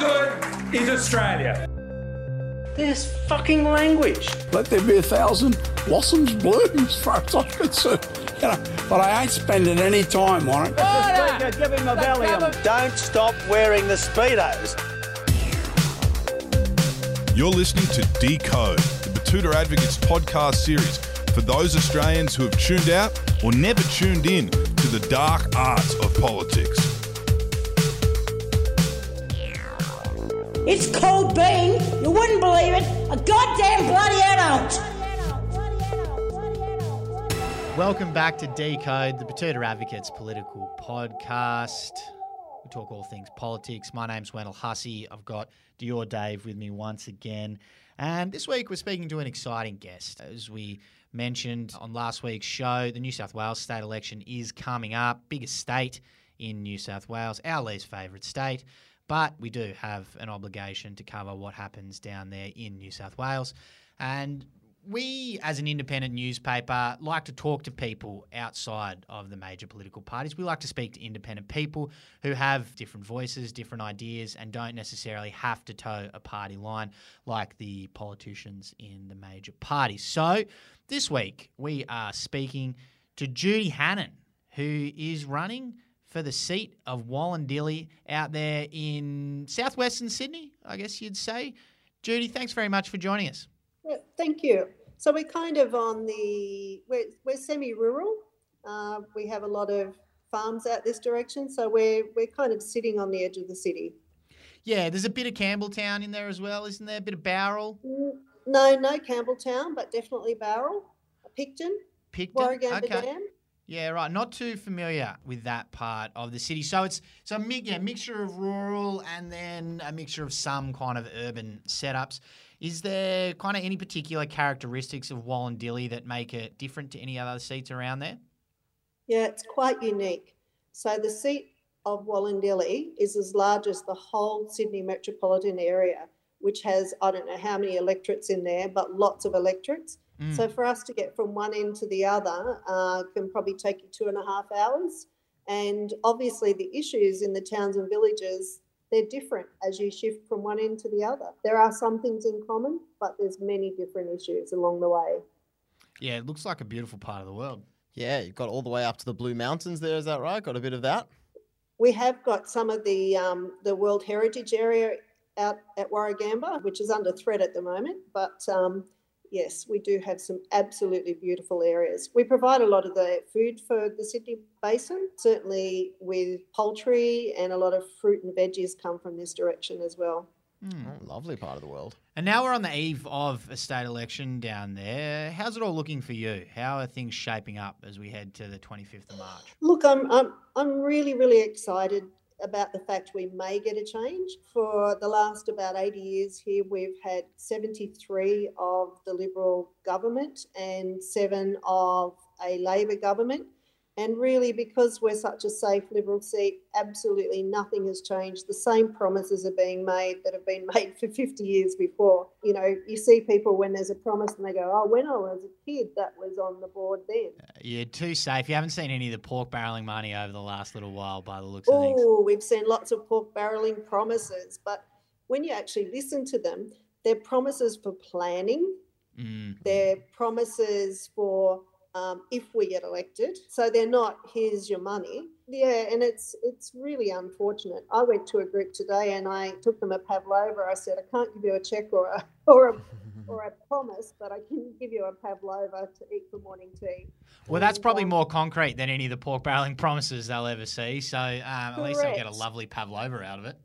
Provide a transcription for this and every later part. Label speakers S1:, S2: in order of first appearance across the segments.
S1: good is Australia?
S2: This fucking language.
S3: Let there be a thousand blossoms bloom as far as I'm concerned. You know, but I ain't spending any time on it.
S2: Speaker, give him a Valium. Don't stop wearing the Speedos.
S4: You're listening to Decode, the Betoota Advocates podcast series for those Australians who have tuned out or never tuned in to the dark arts of politics.
S5: It's called being, you wouldn't believe it, a goddamn bloody adult.
S6: Welcome back to Decode, the Betoota Advocates political podcast. We talk all things politics. My name's Wendell Hussey. I've got Dior Dave with me once again. And this week we're speaking to an exciting guest. As we mentioned on last week's show, the New South Wales state election is coming up. Biggest state in New South Wales, our least favourite state. But we do have an obligation to cover what happens down there in New South Wales. And we, as an independent newspaper, like to talk to people outside of the major political parties. We like to speak to independent people who have different voices, different ideas, and don't necessarily have to toe a party line like the politicians in the major parties. So, this week we are speaking to Judy Hannan, who is running for the seat of Wollondilly out there in southwestern Sydney, I guess you'd say. Judy, thanks very much for joining us.
S7: Yeah, thank you. So we're kind of on the we're, we're semi-rural. Uh, we have a lot of farms out this direction, so we're we're kind of sitting on the edge of the city.
S6: Yeah, there's a bit of Campbelltown in there as well, isn't there? A bit of Bowral,
S7: No, no Campbelltown, but definitely Bowral, Picton,
S6: Picton.
S7: Warragamba
S6: okay.
S7: Dam.
S6: Yeah, right. Not too familiar with that part of the city. So it's so a mi- yeah, mixture of rural and then a mixture of some kind of urban setups. Is there kind of any particular characteristics of Wollondilly that make it different to any other seats around there?
S7: Yeah, it's quite unique. So the seat of Wollondilly is as large as the whole Sydney metropolitan area, which has I don't know how many electorates in there, but lots of electorates.
S6: Mm.
S7: So for us to get from one end to the other uh, can probably take you two and a half hours. And obviously, the issues in the towns and villages they're different as you shift from one end to the other. There are some things in common, but there's many different issues along the way.
S6: Yeah, it looks like a beautiful part of the world.
S8: Yeah, you've got all the way up to the Blue Mountains there, is that right? Got a bit of that?
S7: We have got some of the um, the World Heritage area out at Warragamba, which is under threat at the moment. But um, yes, we do have some absolutely beautiful areas. We provide a lot of the food for the Sydney Basin, certainly with poultry and a lot of fruit and veggies come from this direction as well. Hmm.
S8: Oh, lovely part of the world.
S6: And now we're on the eve of a state election down there. How's it all looking for you? How are things shaping up as we head to the 25th of March?
S7: Look, I'm, I'm, I'm really, really excited about the fact we may get a change. For the last about 80 years here, we've had 73 of the Liberal government and seven of a Labor government. And really, because we're such a safe Liberal seat, absolutely nothing has changed. The same promises are being made that have been made for 50 years before. You know, you see people when there's a promise and they go, oh, when I was a kid, that was on the board then.
S6: You're too safe. You haven't seen any of the pork barrelling money over the last little while by the looks of things.
S7: Oh, we've seen lots of pork barrelling promises, but when you actually listen to them, they're promises for planning,
S6: Mm.
S7: they're promises for um, if we get elected. So they're not here's your money. Yeah, and it's it's really unfortunate. I went to a group today and I took them a pavlova. I said I can't give you a check or a or a or a promise, but I can give you a pavlova to eat for morning tea.
S6: Well, that's probably
S7: um,
S6: more concrete than any of the pork barreling promises they'll ever see. So um, at least they'll get a lovely pavlova out of it.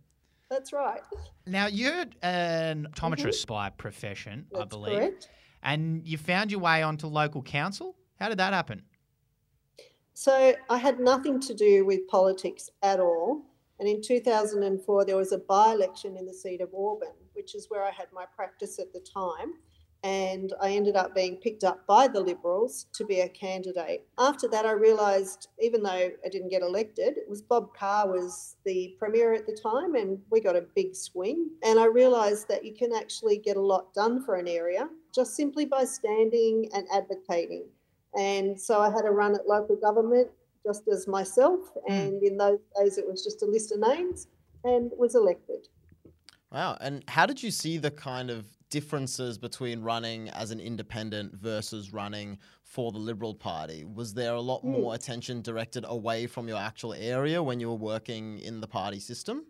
S7: That's right.
S6: Now, you're an optometrist by profession, I believe,
S7: correct.
S6: and you found your way onto local council. How did that happen?
S7: So I had nothing to do with politics at all. And in 2004, there was a by election in the seat of Auburn, which is where I had my practice at the time. And I ended up being picked up by the Liberals to be a candidate. After that, I realised, even though I didn't get elected, it was Bob Carr was the premier at the time, and we got a big swing. And I realised that you can actually get a lot done for an area just simply by standing and advocating. And so I had a run at local government just as myself. Hmm. And in those days, it was just a list of names and was elected.
S8: Wow. And how did you see the kind of differences between running as an independent versus running for the Liberal Party? Was there a lot hmm. more attention directed away from your actual area when you were working in the party system?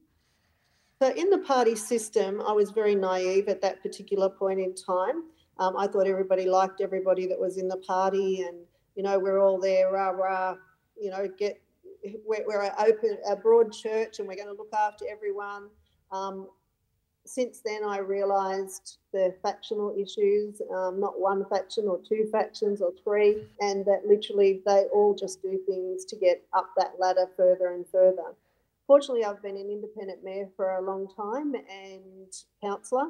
S7: So, in the party system, I was very naive at that particular point in time. Um, I thought everybody liked everybody that was in the party, and you know, we're all there, rah rah. You know, get we're, we're an open, a broad church, and we're going to look after everyone. Um, since then, I realised the factional issues, um, not one faction or two factions or three, and that literally they all just do things to get up that ladder further and further. Fortunately, I've been an independent mayor for a long time and councillor,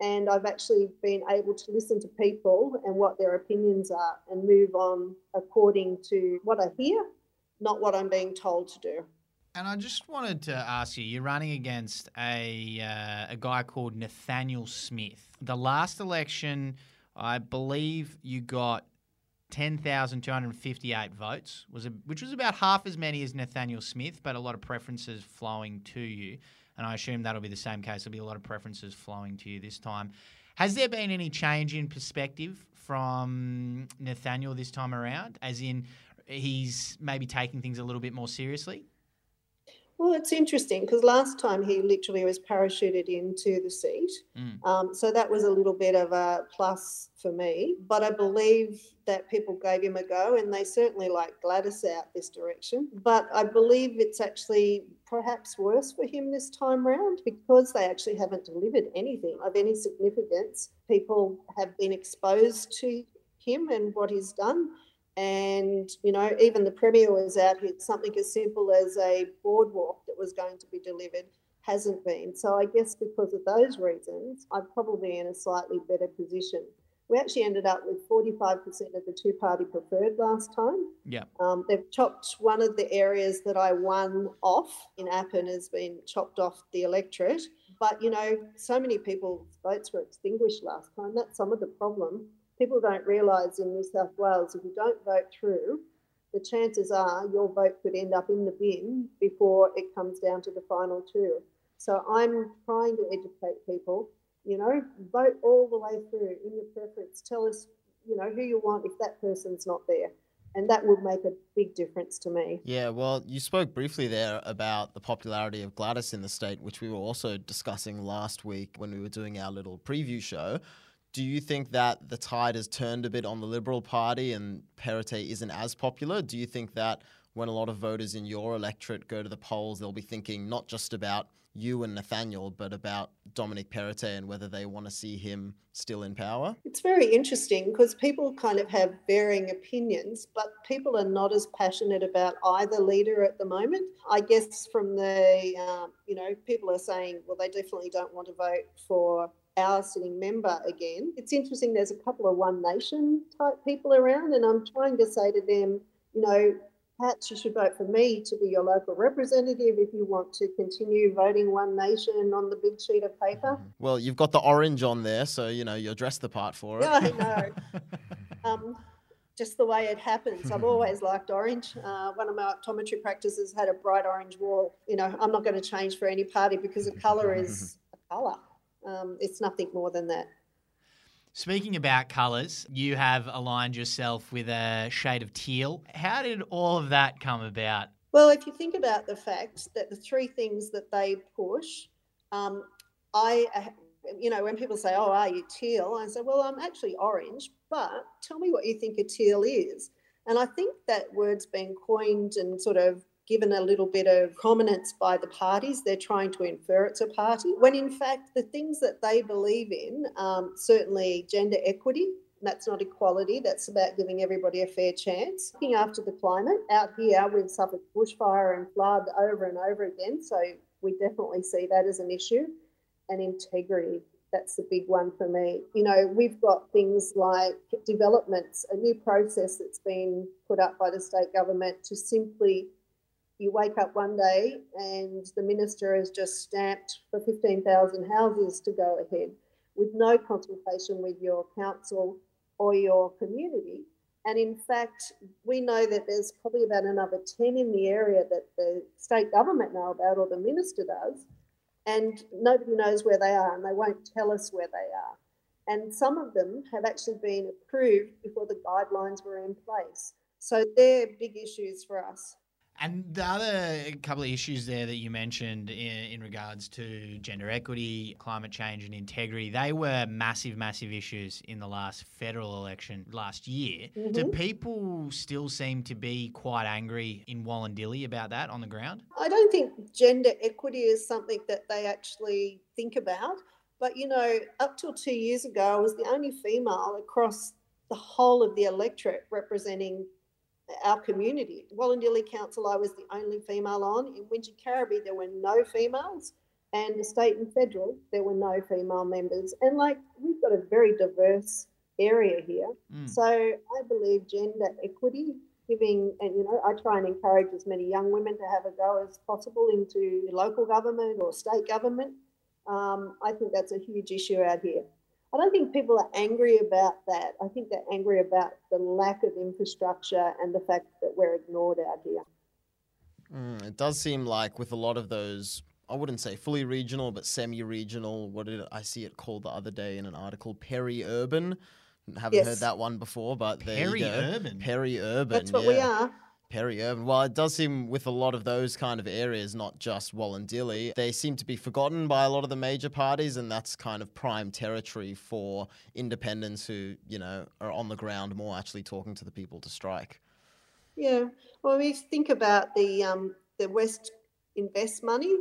S7: and I've actually been able to listen to people and what their opinions are and move on according to what I hear, not what I'm being told to do.
S6: And I just wanted to ask you: you're running against a uh, a guy called Nathaniel Smith. The last election, I believe you got ten thousand two hundred fifty-eight votes, was a, which was about half as many as Nathaniel Smith, but a lot of preferences flowing to you. And I assume that'll be the same case. There'll be a lot of preferences flowing to you this time. Has there been any change in perspective from Nathaniel this time around? As in, he's maybe taking things a little bit more seriously.
S7: Well, it's interesting because last time he literally was parachuted into the seat.
S6: Mm.
S7: Um, so that was a little bit of a plus for me. But I believe that people gave him a go and they certainly like Gladys out this direction. But I believe it's actually perhaps worse for him this time round because they actually haven't delivered anything of any significance. People have been exposed to him and what he's done. And, you know, even the Premier was out here, something as simple as a boardwalk that was going to be delivered hasn't been. So I guess because of those reasons, I'm probably in a slightly better position. We actually ended up with 45% of the two party preferred last time.
S6: Yeah.
S7: Um, they've chopped one of the areas that I won off in Appin has been chopped off the electorate. But, you know, so many people's votes were extinguished last time. That's some of the problem people don't realise in New South Wales if you don't vote through, the chances are your vote could end up in the bin before it comes down to the final two. So I'm trying to educate people, you know, vote all the way through in your preference. Tell us, you know, who you want if that person's not there. And that would make a big difference to me.
S8: Yeah, well, you spoke briefly there about the popularity of Gladys in the state, which we were also discussing last week when we were doing our little preview show. Do you think that the tide has turned a bit on the Liberal Party and Perrottet isn't as popular? Do you think that when a lot of voters in your electorate go to the polls, they'll be thinking not just about you and Nathaniel, but about Dominic Perrottet and whether they want to see him still in power?
S7: It's very interesting because people kind of have varying opinions, but people are not as passionate about either leader at the moment. I guess from the, um, you know, people are saying, well, they definitely don't want to vote for our sitting member again. It's interesting, there's a couple of One Nation type people around, and I'm trying to say to them, you know, perhaps you should vote for me to be your local representative if you want to continue voting One Nation on the big sheet of paper.
S8: Well, you've got the orange on there, so you know you're dressed the part for it.
S7: Yeah, I know. um, just the way it happens. I've always liked orange. Uh, one of my optometry practices had a bright orange wall. You know, I'm not going to change for any party because a colour is a colour. Um, it's nothing more than that.
S6: Speaking about colours, you have aligned yourself with a shade of teal. How did all of that come about?
S7: Well, if you think about the fact that the three things that they push, um, I, uh, you know, when people say, "Oh, are you teal?" I say, "Well, I'm actually orange." But tell me what you think a teal is. And I think that word's been coined and sort of given a little bit of prominence by the parties. They're trying to infer it's a party, when in fact, the things that they believe in, um, certainly gender equity, that's not equality, that's about giving everybody a fair chance. Looking after the climate, out here we've suffered bushfire and flood over and over again, so we definitely see that as an issue. And integrity, that's the big one for me. You know, we've got things like developments, a new process that's been put up by the state government to simply you wake up one day and the minister has just stamped for 15,000 houses to go ahead with no consultation with your council or your community. And in fact, we know that there's probably about another 10 in the area that the state government know about or the minister does. and nobody knows where they are, and they won't tell us where they are. And some of them have actually been approved before the guidelines were in place. So they're big issues for us.
S6: And the other couple of issues there that you mentioned in, in, regards to gender equity, climate change, and integrity, they were massive, massive issues in the last federal election last year. Mm-hmm. Do people still seem to be quite angry in Wollondilly about that on the ground?
S7: I don't think gender equity is something that they actually think about. But, you know, up till two years ago, I was the only female across the whole of the electorate representing our community. Wollondilly Council, I was the only female on. In Wingecarribee, there were no females. And the state and federal, there were no female members. And like, we've got a very diverse area here. Mm. So I believe gender equity, giving, and you know, I try and encourage as many young women to have a go as possible into local government or state government. Um, I think that's a huge issue out here. I don't think people are angry about that. I think they're angry about the lack of infrastructure and the fact that we're ignored out here.
S8: Mm, it does seem like with a lot of those, I wouldn't say fully regional, but semi-regional. What did I see it called the other day in an article? Peri-urban. Haven't yes. heard that one before, but there
S6: Peri-urban.
S8: Peri-urban.
S7: That's what
S8: yeah.
S7: we are.
S8: Peri-urban. Well, it does seem with a lot of those kind of areas, not just Wollondilly, they seem to be forgotten by a lot of the major parties, and that's kind of prime territory for independents who, you know, are on the ground more actually talking to the people to strike.
S7: Yeah. Well, we think about the um, the West Invest money.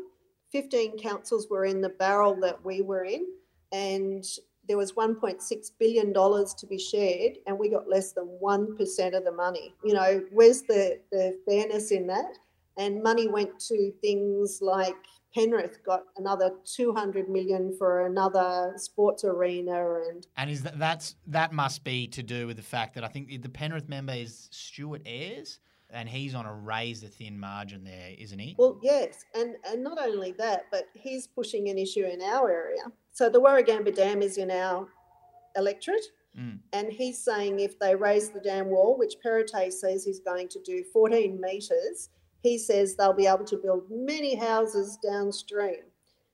S7: Fifteen councils were in the barrel that we were in, and there was 1.6 billion dollars to be shared and we got less than 1% of the money you know where's the, the fairness in that and money went to things like Penrith got another 200 million for another sports arena and
S6: and is that that's that must be to do with the fact that I think the Penrith member is Stuart Ayres and he's on a razor thin margin there, isn't he?
S7: Well, yes, and and not only that, but he's pushing an issue in our area. So the Warragamba Dam is in our electorate, mm. and he's saying if they raise the dam wall, which Perrottet says he's going to do 14 metres, he says they'll be able to build many houses downstream.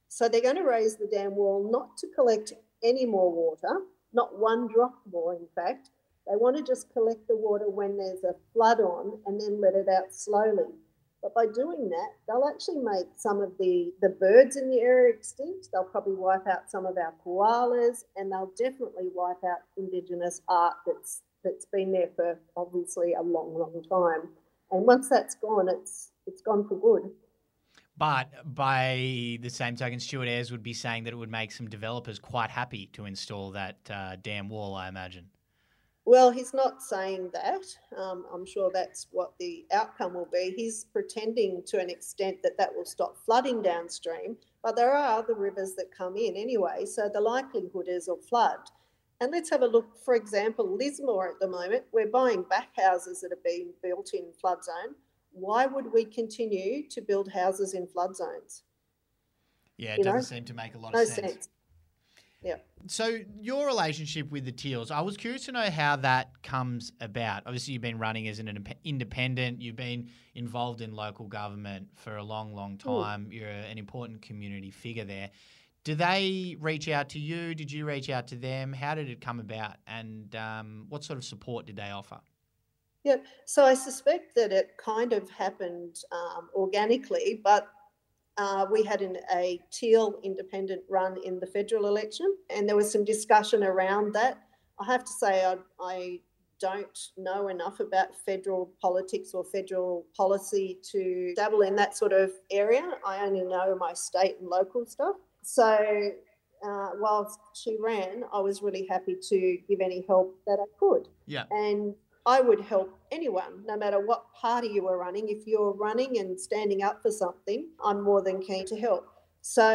S7: So they're going to raise the dam wall not to collect any more water, not one drop more, in fact, they want to just collect the water when there's a flood on and then let it out slowly. But by doing that, they'll actually make some of the, the birds in the area extinct. They'll probably wipe out some of our koalas and they'll definitely wipe out Indigenous art that's that's been there for obviously a long, long time. And once that's gone, it's it's gone for good.
S6: But by the same token, Stuart Ayres would be saying that it would make some developers quite happy to install that uh, dam wall, I imagine.
S7: Well, he's not saying that. Um, I'm sure that's what the outcome will be. He's pretending to an extent that that will stop flooding downstream, but there are other rivers that come in anyway, so the likelihood is of flood. And let's have a look, for example, Lismore at the moment, we're buying back houses that are being built in flood zone. Why would we continue to build houses in flood zones?
S6: Yeah, it you doesn't know? seem to make a lot no of sense. sense.
S7: Yeah.
S6: So your relationship with the Teals, I was curious to know how that comes about. Obviously, you've been running as an independent. You've been involved in local government for a long, long time. Ooh. You're an important community figure there. Do they reach out to you? Did you reach out to them? How did it come about? And um, what sort of support did they offer?
S7: Yeah, so I suspect that it kind of happened um, organically, but uh, we had an, a teal independent run in the federal election, and there was some discussion around that. I have to say, I, I don't know enough about federal politics or federal policy to dabble in that sort of area. I only know my state and local stuff. So, uh, whilst she ran, I was really happy to give any help that I could.
S6: Yeah.
S7: And I would help anyone, no matter what party you were running. If you're running and standing up for something, I'm more than keen to help. So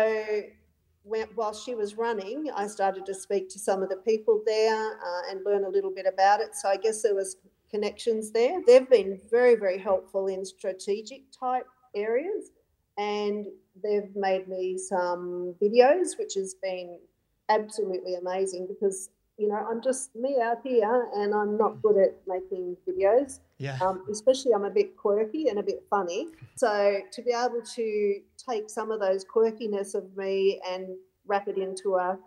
S7: when, while she was running, I started to speak to some of the people there uh, and learn a little bit about it. So I guess there was connections there. They've been very, very helpful in strategic type areas, and they've made me some videos, which has been absolutely amazing because you know, I'm just me out here and I'm not good at making videos.
S6: Yeah.
S7: Um, especially, I'm a bit quirky and a bit funny. So, to be able to take some of those quirkiness of me and wrap it into a,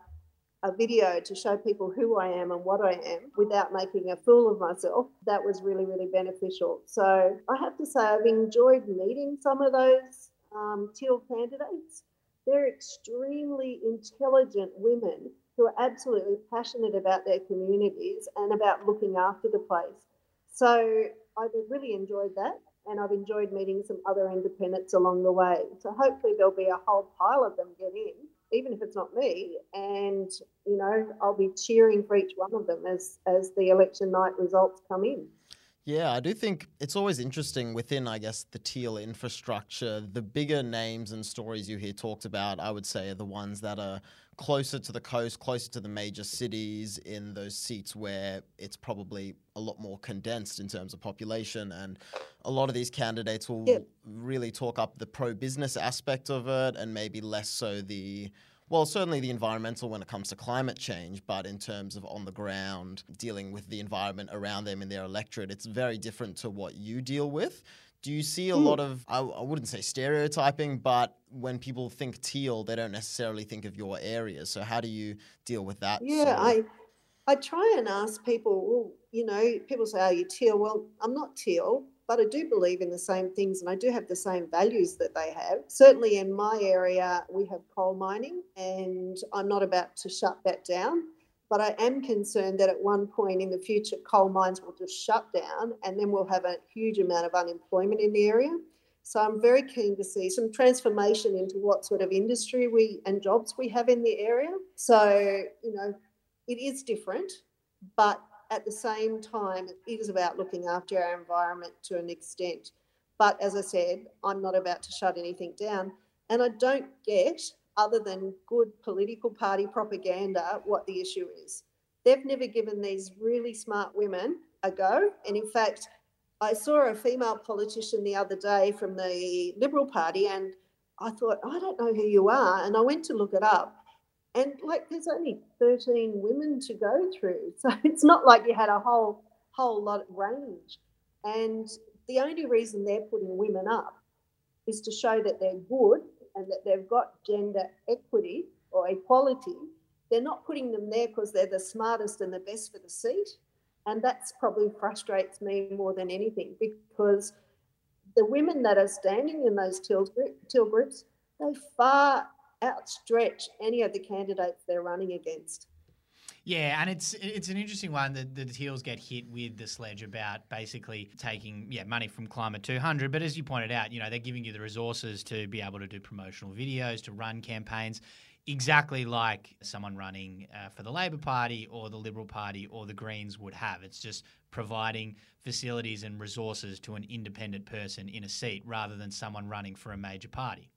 S7: a video to show people who I am and what I am without making a fool of myself, that was really, really beneficial. So, I have to say, I've enjoyed meeting some of those um, teal candidates. They're extremely intelligent women who are absolutely passionate about their communities and about looking after the place. So I've really enjoyed that, and I've enjoyed meeting some other independents along the way. So hopefully there'll be a whole pile of them get in, even if it's not me, and you know I'll be cheering for each one of them as as the election night results come in.
S8: Yeah, I do think it's always interesting within, I guess, the teal infrastructure. The bigger names and stories you hear talked about, I would say, are the ones that are closer to the coast, closer to the major cities, in those seats where it's probably a lot more condensed in terms of population. And a lot of these candidates will
S7: Yeah.
S8: really talk up the pro business aspect of it and maybe less so the well, certainly the environmental when it comes to climate change, but in terms of on the ground dealing with the environment around them in their electorate, it's very different to what you deal with. Do you see a hmm. lot of, I, I wouldn't say stereotyping, but when people think teal, they don't necessarily think of your area. So, how do you deal with that?
S7: Yeah, I I try and ask people, well, you know, people say, Are you teal? Well, I'm not teal, but I do believe in the same things and I do have the same values that they have. Certainly in my area, we have coal mining, and I'm not about to shut that down. But I am concerned that at one point in the future, coal mines will just shut down and then we'll have a huge amount of unemployment in the area. So I'm very keen to see some transformation into what sort of industry we and jobs we have in the area. So, you know, it is different, but at the same time, it is about looking after our environment to an extent. But as I said, I'm not about to shut anything down. And I don't get, other than good political party propaganda, what the issue is. They've never given these really smart women a go. And in fact, I saw a female politician the other day from the Liberal Party, and I thought, I don't know who you are. And I went to look it up. And like, there's only 13 women to go through. So it's not like you had a whole, whole lot of range. And the only reason they're putting women up is to show that they're good and that they've got gender equity or equality. They're not putting them there because they're the smartest and the best for the seat. And that's probably frustrates me more than anything because the women that are standing in those group, teal groups, they far outstretch any of the candidates they're running against.
S6: Yeah, and it's it's an interesting one that the Teals get hit with the sledge about basically taking yeah money from Climate 200. But as you pointed out, you know they're giving you the resources to be able to do promotional videos, to run campaigns, exactly like someone running uh, for the Labor Party or the Liberal Party or the Greens would have. It's just providing facilities and resources to an independent person in a seat rather than someone running for a major party.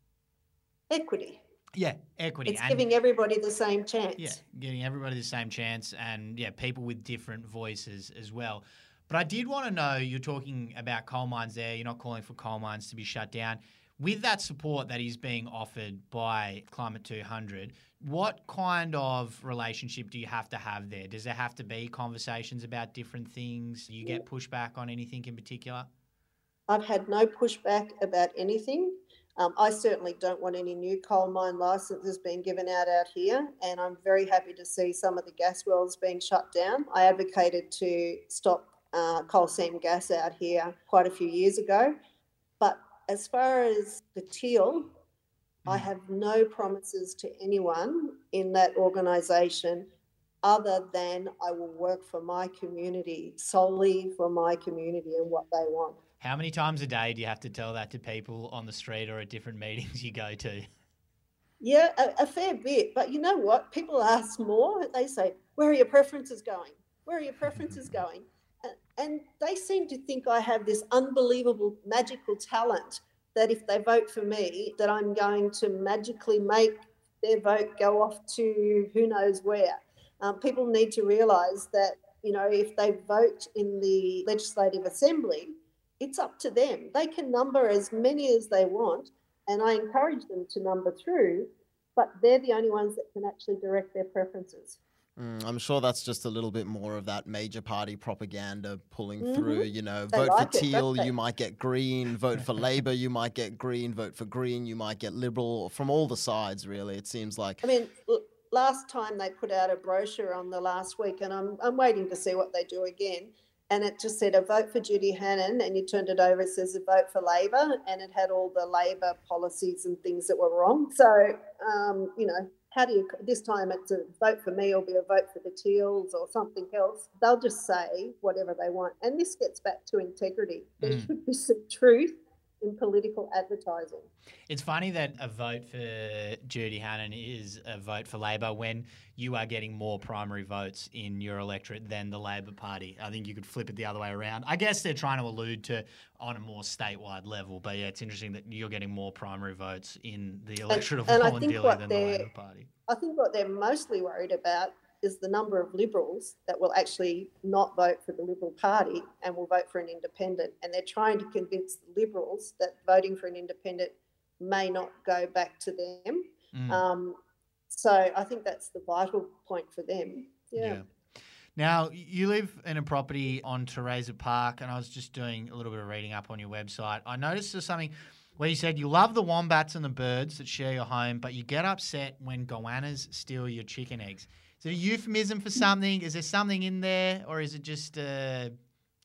S7: Equity.
S6: Yeah, equity.
S7: It's
S6: and-
S7: giving everybody the same chance.
S6: yeah, giving everybody the same chance and yeah, people with different voices as well. But I did want to know you're talking about coal mines there, you're not calling for coal mines to be shut down. With that support that is being offered by Climate 200, what kind of relationship do you have to have there? Does there have to be conversations about different things? Do you get mm. pushback on anything in particular?
S7: I've had no pushback about anything. Um, I certainly don't want any new coal mine licenses being given out out here, and I'm very happy to see some of the gas wells being shut down. I advocated to stop uh, coal seam gas out here quite a few years ago, but as far as the teal, I have no promises to anyone in that organisation other than I will work for my community, solely for my community and what they want.
S6: How many times a day do you have to tell that to people on the street or at different meetings you go to?
S7: Yeah, a, a fair bit. But you know what? People ask more. They say, Where are your preferences going? Where are your preferences going? And, they seem to think I have this unbelievable magical talent that if they vote for me, that I'm going to magically make their vote go off to who knows where. Um, people need to realise that, you know, if they vote in the Legislative Assembly, it's up to them. They can number as many as they want, and I encourage them to number through, but they're the only ones that can actually direct their preferences.
S8: Mm, I'm sure that's just a little bit more of that major party propaganda pulling
S7: Mhm.
S8: through. You know,
S7: They
S8: vote
S7: like
S8: for
S7: it,
S8: Teal, you might get Green. Vote for Labor, you might get Green. Vote for Green, you might get Liberal. From all the sides, really, it seems like.
S7: I mean, l- last time they put out a brochure on the last week, and I'm, I'm waiting to see what they do again. And it just said a vote for Judy Hannan, and you turned it over, it says a vote for Labor, and it had all the Labor policies and things that were wrong. So, um, you know, how do you, this time it's a vote for me or be a vote for the Teals or something else. They'll just say whatever they want. And this gets back to integrity. There
S6: Mm.
S7: should be some truth in political advertising.
S6: It's funny that a vote for Judy Hannan is a vote for Labor when you are getting more primary votes in your electorate than the Labor Party. I think you could flip it the other way around. I guess they're trying to allude to on a more statewide level, but yeah, it's interesting that you're getting more primary votes in the electorate
S7: and
S6: of
S7: Wollondilly
S6: than the Labor Party.
S7: I think what they're mostly worried about is the number of Liberals that will actually not vote for the Liberal Party and will vote for an independent. And they're trying to convince the Liberals that voting for an independent may not go back to them.
S6: Mm.
S7: Um, so I think that's the vital point for them. Yeah.
S6: Now, you live in a property on Theresa Park, and I was just doing a little bit of reading up on your website. I noticed there's something where you said you love the wombats and the birds that share your home, but you get upset when goannas steal your chicken eggs. Is it a euphemism for something? Is there something in there, or is it just a,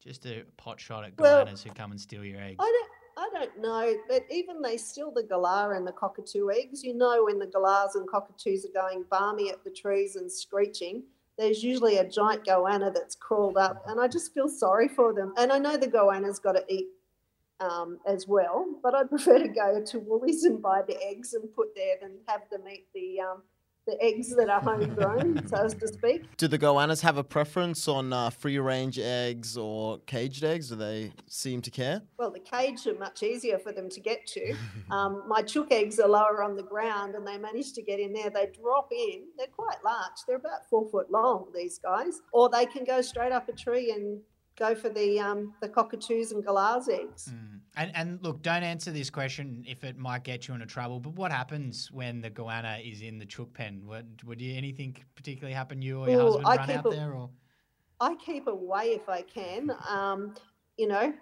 S6: just a pot shot at
S7: Well,
S6: goannas who come and steal your eggs?
S7: I don't, I don't know, but even they steal the galah and the cockatoo eggs. You know, when the galahs and cockatoos are going balmy at the trees and screeching, there's usually a giant goanna that's crawled up, and I just feel sorry for them. And I know the goanna's got to eat um, as well, but I'd prefer to go to Woolies and buy the eggs and put there than have them eat the um, the eggs that are homegrown, so as to speak.
S8: Do the goannas have a preference on uh, free range eggs or caged eggs? Do they seem to care?
S7: Well, the cage are much easier for them to get to. Um, my chook eggs are lower on the ground and they manage to get in there. They drop in. They're quite large. They're about four foot long, these guys. Or they can go straight up a tree and go for the um, the cockatoos and galahs eggs.
S6: Mm. And, and look, don't answer this question if it might get you into trouble. But what happens when the goanna is in the chook pen? Would, would you, anything particularly happen? You or your
S7: Ooh,
S6: husband
S7: I
S6: run out
S7: a-
S6: there, or
S7: I keep away if I can. Um, you know,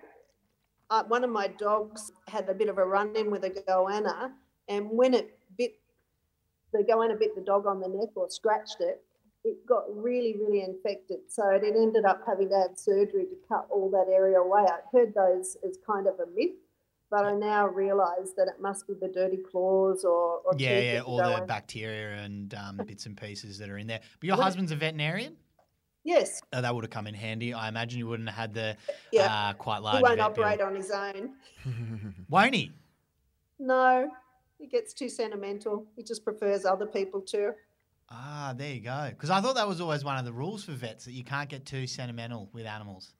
S7: uh, one of my dogs had a bit of a run in with a goanna, and when it bit the goanna bit the dog on the neck or scratched it, it got really, really infected. So it ended up having to have surgery to cut all that area away. I'd heard those as kind of a myth, but I now realise that it must be the dirty claws or, or
S6: yeah, yeah, all the bacteria and um, bits and pieces that are in there. But your husband's a veterinarian.
S7: Yes,
S6: Oh, that would have come in handy. I imagine you wouldn't have had the
S7: yeah.
S6: uh, quite large.
S7: he won't
S6: vet bill.
S7: operate on his own.
S6: Won't he?
S7: No, he gets too sentimental. He just prefers other people to.
S6: Ah, there you go. Because I thought that was always one of the rules for vets that you can't get too sentimental with animals.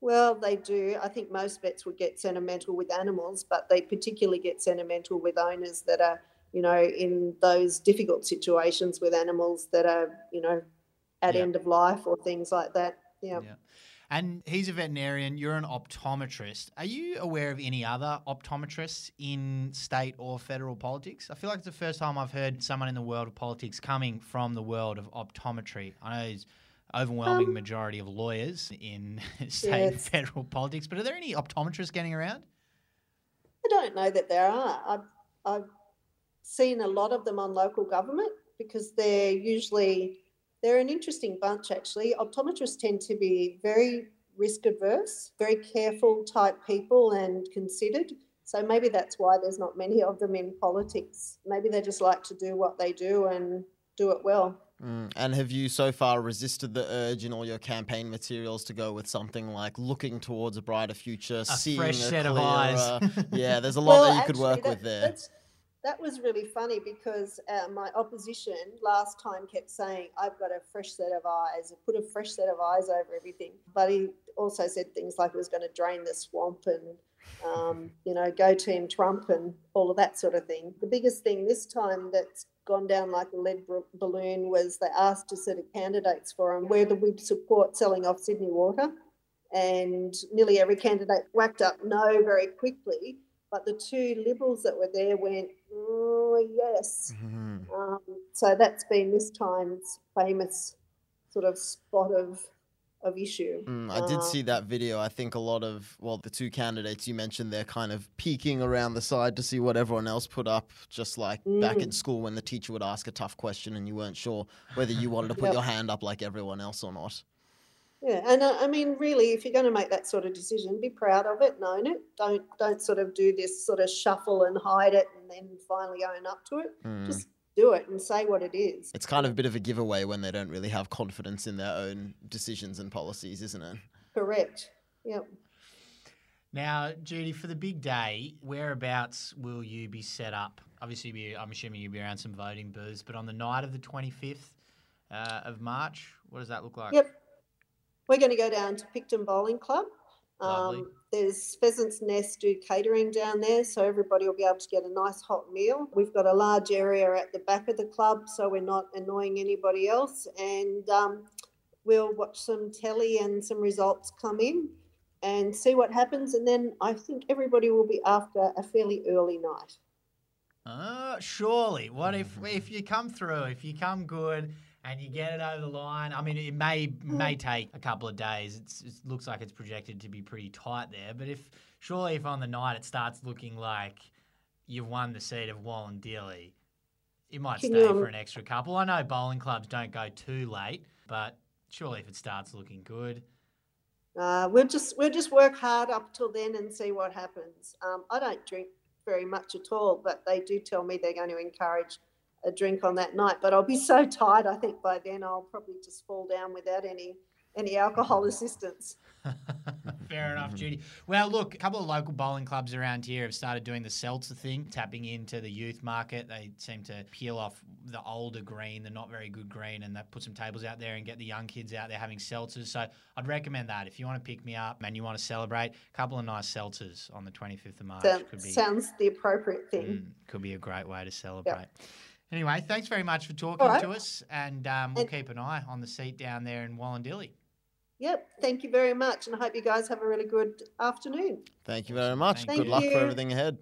S7: Well, they do. I think most vets would get sentimental with animals, but they particularly get sentimental with owners that are, you know, in those difficult situations with animals that are, you know, at
S6: Yeah.
S7: end of life or things like that. Yeah.
S6: Yeah. And he's a veterinarian. You're an optometrist. Are you aware of any other optometrists in state or federal politics? I feel like it's the first time I've heard someone in the world of politics coming from the world of optometry. I know there's overwhelming
S7: Um,
S6: majority of lawyers in state and federal politics, but are there any optometrists getting around?
S7: I don't know that there are. I've, I've seen a lot of them on local government because they're usually they're an interesting bunch actually. Optometrists tend to be very risk averse, very careful type people and considered. So maybe that's why there's not many of them in politics. Maybe they just like to do what they do and do it well.
S8: Mm, And have you so far resisted the urge in all your campaign materials to go with something like looking towards a brighter future, seeing
S6: fresh
S8: a
S6: set of eyes.
S8: yeah, there's a lot
S7: Well,
S8: that you could work
S7: that-
S8: with there.
S7: That was really funny because uh, my opposition last time kept saying, I've got a fresh set of eyes, put a fresh set of eyes over everything. But he also said things like it was going to drain the swamp and, um, you know, go Team Trump and all of that sort of thing. The biggest thing this time that's gone down like a lead balloon was they asked a set of candidates for them whether we'd support selling off Sydney Water. And nearly every candidate whacked up no very quickly. But the two Liberals that were there went, oh, yes.
S8: Mhm.
S7: Um, so that's been this time's famous sort of spot of of issue.
S8: Mm, I did
S7: Uh,
S8: see that video. I think a lot of, well, the two candidates you mentioned, they're kind of peeking around the side to see what everyone else put up, just like back in
S7: Mm.
S8: school when the teacher would ask a tough question and you weren't sure whether you wanted to put
S7: Yep.
S8: your hand up like everyone else or not.
S7: Yeah, and uh, I mean, really, if you're going to make that sort of decision, be proud of it, and own it. Don't don't sort of do this sort of shuffle and hide it, and then finally own up to it.
S8: Mm.
S7: Just do it and say what it is.
S8: It's kind of a bit of a giveaway when they don't really have confidence in their own decisions and policies, isn't it?
S7: Correct. Yep.
S6: Now, Judy, for the big day, whereabouts will you be set up? Obviously, be, I'm assuming you'll be around some voting booths, but on the night of the 25th uh, of March, what does that look like?
S7: Yep. We're going to go down to Picton Bowling Club. Um, there's Pheasant's Nest do catering down there, so everybody will be able to get a nice hot meal. We've got a large area at the back of the club, so we're not annoying anybody else. And um, we'll watch some telly and some results come in and see what happens. And then I think everybody will be after a fairly early night.
S6: Uh, surely. What if if you come through, if you come good and you get it over the line? I mean, it may may take a couple of days. It's, it looks like it's projected to be pretty tight there. But if surely if on the night it starts looking like you've won the seat of Wollondilly, you might
S7: Can
S6: stay
S7: you,
S6: for
S7: um,
S6: an extra couple. I know bowling clubs don't go too late, but surely if it starts looking good,
S7: Uh, we'll just we'll just work hard up till then and see what happens. Um, I don't drink very much at all, but they do tell me they're going to encourage a drink on that night. But I'll be so tired, I think by then I'll probably just fall down without any any alcohol assistance.
S6: Fair enough, Judy. Well, look, a couple of local bowling clubs around here have started doing the seltzer thing, tapping into the youth market. They seem to peel off the older green, the not very good green, and they put some tables out there and get the young kids out there having seltzers. So I'd recommend that. If you want to pick me up and you want to celebrate, a couple of nice seltzers on the 25th of March
S7: That
S6: could be,
S7: sounds the appropriate thing.
S6: mm, could be a great way to celebrate. Anyway, thanks very much for talking
S7: All right.
S6: to us, and um, we'll
S7: And-
S6: keep an eye on the seat down there in Wollondilly.
S7: Yep. Thank you very much, and I hope you guys have a really good afternoon.
S8: Thank you very much.
S6: Thank
S8: Good
S7: you.
S8: luck for everything ahead.